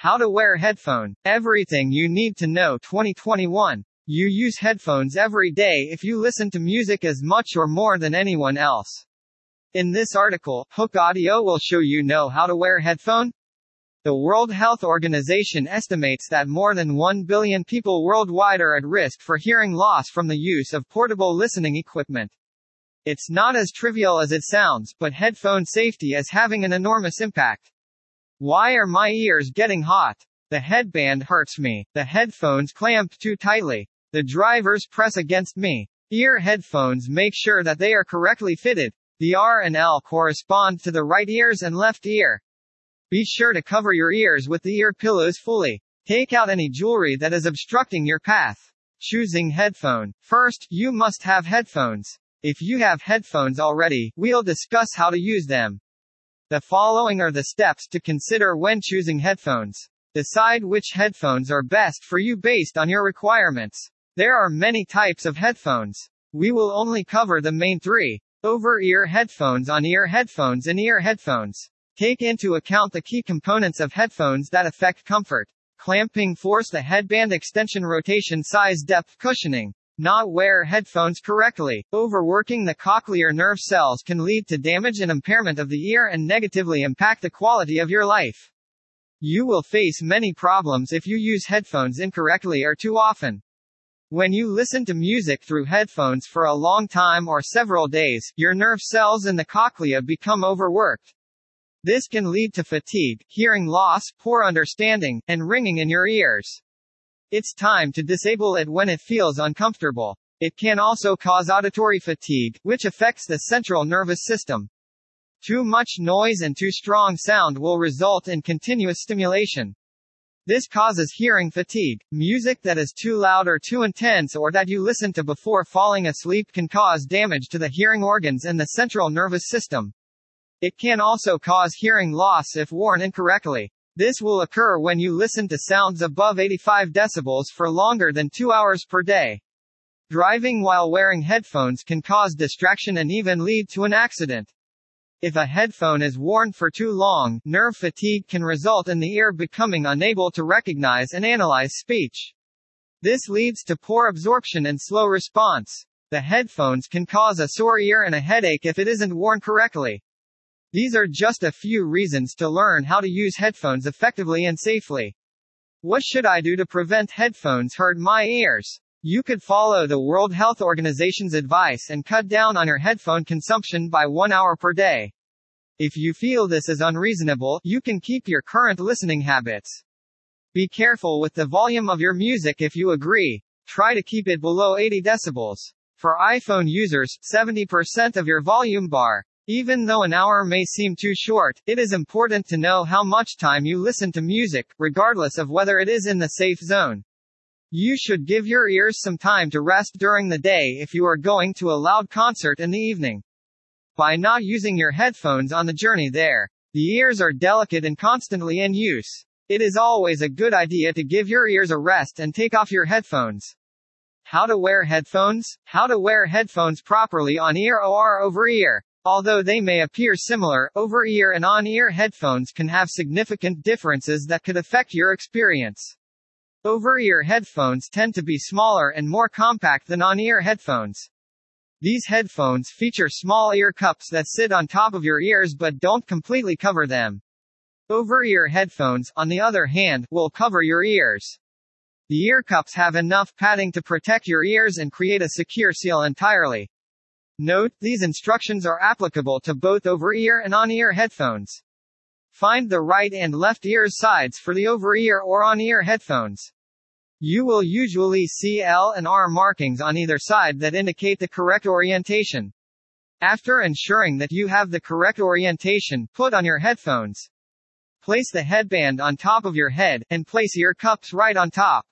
How to wear headphone. Everything you need to know 2021. You use headphones every day if you listen to music as much or more than anyone else. In this article, Hooke Audio will show you know how to wear headphone. The World Health Organization estimates that more than 1 billion people worldwide are at risk for hearing loss from the use of portable listening equipment. It's not as trivial as it sounds, but headphone safety is having an enormous impact. Why are my ears getting hot? The headband hurts me. The headphones clamp too tightly. The drivers press against me. Ear headphones make sure that they are correctly fitted. The R and L correspond to the right ears and left ear. Be sure to cover your ears with the ear pillows fully. Take out any jewelry that is obstructing your path. Choosing headphone. First, you must have headphones. If you have headphones already, we'll discuss how to use them. The following are the steps to consider when choosing headphones. Decide which headphones are best for you based on your requirements. There are many types of headphones. We will only cover the main three. Over-ear headphones on-ear headphones and ear headphones. Take into account the key components of headphones that affect comfort. Clamping force the headband extension rotation size depth cushioning. Not wear headphones correctly. Overworking the cochlear nerve cells can lead to damage and impairment of the ear and negatively impact the quality of your life. You will face many problems if you use headphones incorrectly or too often. When you listen to music through headphones for a long time or several days, your nerve cells in the cochlea become overworked. This can lead to fatigue, hearing loss, poor understanding, and ringing in your ears. It's time to disable it when it feels uncomfortable. It can also cause auditory fatigue, which affects the central nervous system. Too much noise and too strong sound will result in continuous stimulation. This causes hearing fatigue. Music that is too loud or too intense or that you listen to before falling asleep can cause damage to the hearing organs and the central nervous system. It can also cause hearing loss if worn incorrectly. This will occur when you listen to sounds above 85 decibels for longer than two hours per day. Driving while wearing headphones can cause distraction and even lead to an accident. If a headphone is worn for too long, nerve fatigue can result in the ear becoming unable to recognize and analyze speech. This leads to poor absorption and slow response. The headphones can cause a sore ear and a headache if it isn't worn correctly. These are just a few reasons to learn how to use headphones effectively and safely. What should I do to prevent headphones hurt my ears? You could follow the World Health Organization's advice and cut down on your headphone consumption by one hour per day. If you feel this is unreasonable, you can keep your current listening habits. Be careful with the volume of your music if you agree. Try to keep it below 80 decibels. For iPhone users, 70% of your volume bar even though an hour may seem too short, it is important to know how much time you listen to music, regardless of whether it is in the safe zone. You should give your ears some time to rest during the day if you are going to a loud concert in the evening. By not using your headphones on the journey there, the ears are delicate and constantly in use. It is always a good idea to give your ears a rest and take off your headphones. How to wear headphones? How to wear headphones properly on ear or over ear. Although they may appear similar, over-ear and on-ear headphones can have significant differences that could affect your experience. Over-ear headphones tend to be smaller and more compact than on-ear headphones. These headphones feature small ear cups that sit on top of your ears but don't completely cover them. Over-ear headphones, on the other hand, will cover your ears. The ear cups have enough padding to protect your ears and create a secure seal entirely. Note, these instructions are applicable to both over-ear and on-ear headphones. Find the right and left ear sides for the over-ear or on-ear headphones. You will usually see L and R markings on either side that indicate the correct orientation. After ensuring that you have the correct orientation, put on your headphones. Place the headband on top of your head, and place ear cups right on top.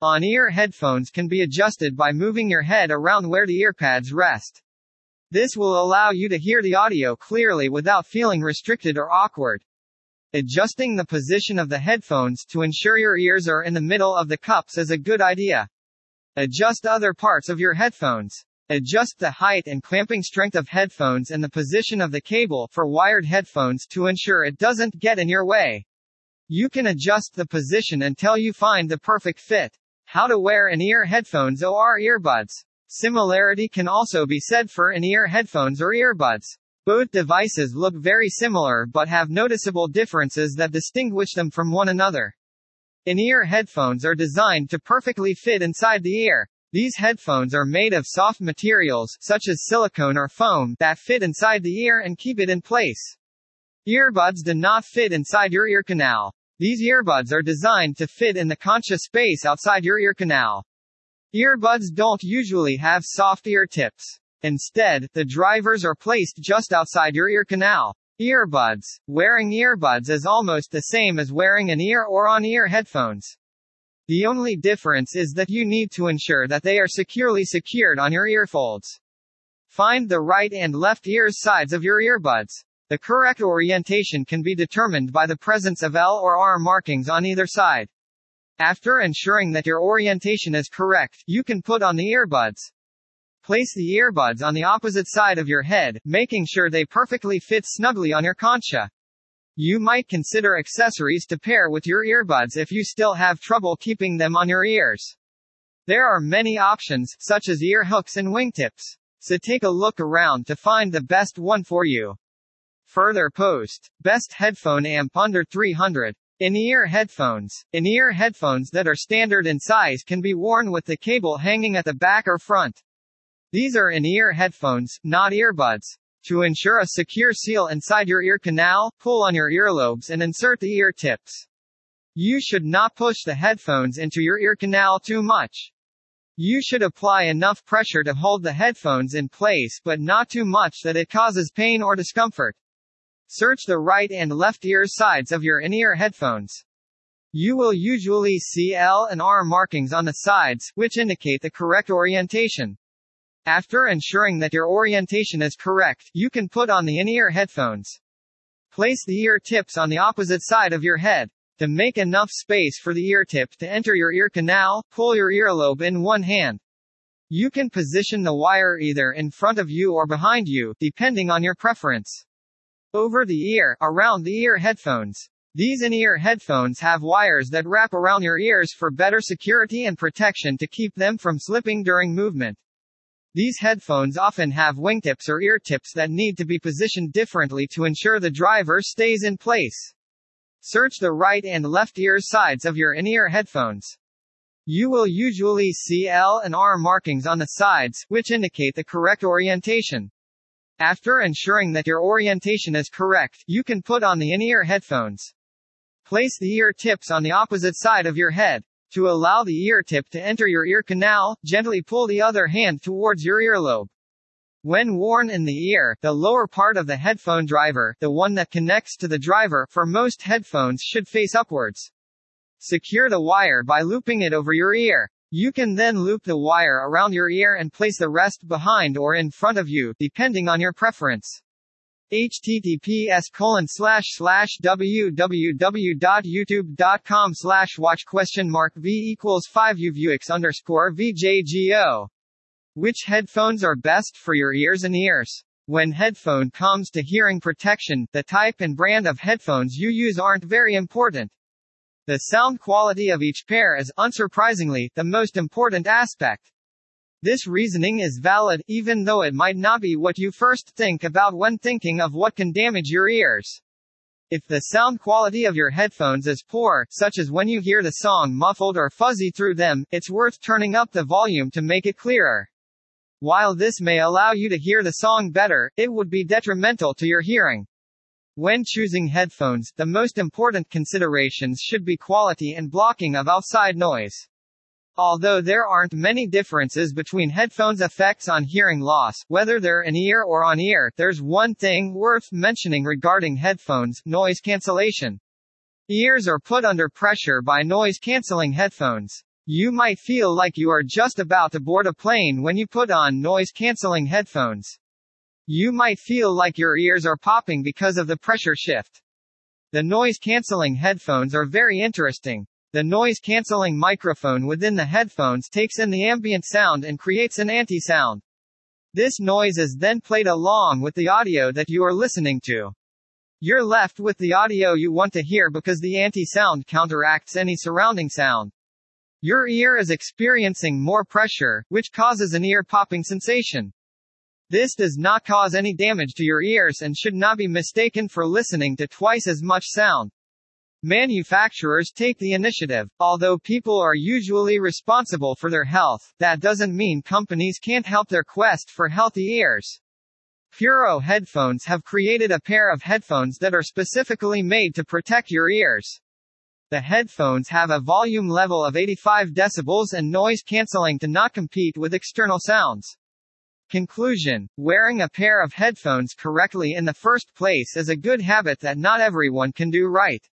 On-ear headphones can be adjusted by moving your head around where the earpads rest. This will allow you to hear the audio clearly without feeling restricted or awkward. Adjusting the position of the headphones to ensure your ears are in the middle of the cups is a good idea. Adjust other parts of your headphones. Adjust the height and clamping strength of headphones and the position of the cable for wired headphones to ensure it doesn't get in your way. You can adjust the position until you find the perfect fit. How to wear in-ear headphones or earbuds. Similarity can also be said for in-ear headphones or earbuds. Both devices look very similar but have noticeable differences that distinguish them from one another. In-ear headphones are designed to perfectly fit inside the ear. These headphones are made of soft materials, such as silicone or foam, that fit inside the ear and keep it in place. Earbuds do not fit inside your ear canal. These earbuds are designed to fit in the concha space outside your ear canal. Earbuds don't usually have soft ear tips. Instead, the drivers are placed just outside your ear canal. Earbuds. Wearing earbuds is almost the same as wearing an ear or on-ear headphones. The only difference is that you need to ensure that they are securely secured on your earfolds. Find the right and left ears sides of your earbuds. The correct orientation can be determined by the presence of L or R markings on either side. After ensuring that your orientation is correct, you can put on the earbuds. Place the earbuds on the opposite side of your head, making sure they perfectly fit snugly on your concha. You might consider accessories to pair with your earbuds if you still have trouble keeping them on your ears. There are many options, such as ear hooks and wingtips. So take a look around to find the best one for you. Further post. Best headphone amp under 300. In-ear headphones. In-ear headphones that are standard in size can be worn with the cable hanging at the back or front. These are in-ear headphones, not earbuds. To ensure a secure seal inside your ear canal, pull on your earlobes and insert the ear tips. You should not push the headphones into your ear canal too much. You should apply enough pressure to hold the headphones in place but not too much that it causes pain or discomfort. Search the right and left ear sides of your in-ear headphones. You will usually see L and R markings on the sides, which indicate the correct orientation. After ensuring that your orientation is correct, you can put on the in-ear headphones. Place the ear tips on the opposite side of your head. To make enough space for the ear tip to enter your ear canal, pull your earlobe in one hand. You can position the wire either in front of you or behind you, depending on your preference. Over the ear, around the ear headphones. These in-ear headphones have wires that wrap around your ears for better security and protection to keep them from slipping during movement. These headphones often have wingtips or ear tips that need to be positioned differently to ensure the driver stays in place. Search the right and left ear sides of your in-ear headphones. You will usually see L and R markings on the sides, which indicate the correct orientation. After ensuring that your orientation is correct, you can put on the in-ear headphones. Place the ear tips on the opposite side of your head. To allow the ear tip to enter your ear canal, gently pull the other hand towards your earlobe. When worn in the ear, the lower part of the headphone driver, the one that connects to the driver, for most headphones should face upwards. Secure the wire by looping it over your ear. You can then loop the wire around your ear and place the rest behind or in front of you, depending on your preference https colon slash slash www.youtube.com slash watch question mark v equals 5 uvuix underscore vjgo. Which headphones are best for your ears and ears? When headphone comes to hearing protection, the type and brand of headphones you use aren't very important. The sound quality of each pair is, unsurprisingly, the most important aspect. This reasoning is valid, even though it might not be what you first think about when thinking of what can damage your ears. If the sound quality of your headphones is poor, such as when you hear the song muffled or fuzzy through them, it's worth turning up the volume to make it clearer. While this may allow you to hear the song better, it would be detrimental to your hearing. When choosing headphones, the most important considerations should be quality and blocking of outside noise. Although there aren't many differences between headphones' effects on hearing loss, whether they're in-ear or on-ear, there's one thing worth mentioning regarding headphones, noise cancellation. Ears are put under pressure by noise-canceling headphones. You might feel like you are just about to board a plane when you put on noise-canceling headphones. You might feel like your ears are popping because of the pressure shift. The noise-canceling headphones are very interesting. The noise-canceling microphone within the headphones takes in the ambient sound and creates an anti-sound. This noise is then played along with the audio that you are listening to. You're left with the audio you want to hear because the anti-sound counteracts any surrounding sound. Your ear is experiencing more pressure, which causes an ear popping sensation. This does not cause any damage to your ears and should not be mistaken for listening to twice as much sound. Manufacturers take the initiative. Although people are usually responsible for their health, that doesn't mean companies can't help their quest for healthy ears. Puro headphones have created a pair of headphones that are specifically made to protect your ears. The headphones have a volume level of 85 decibels and noise cancelling to not compete with external sounds. Conclusion Wearing a pair of headphones correctly in the first place is a good habit that not everyone can do right.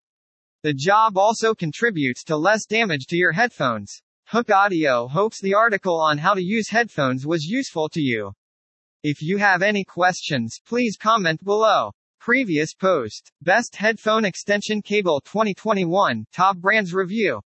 The job also contributes to less damage to your headphones. Hooke Audio hopes the article on how to use headphones was useful to you. If you have any questions, please comment below. Previous post. Best Headphone Extension Cable 2021, Top Brands Review.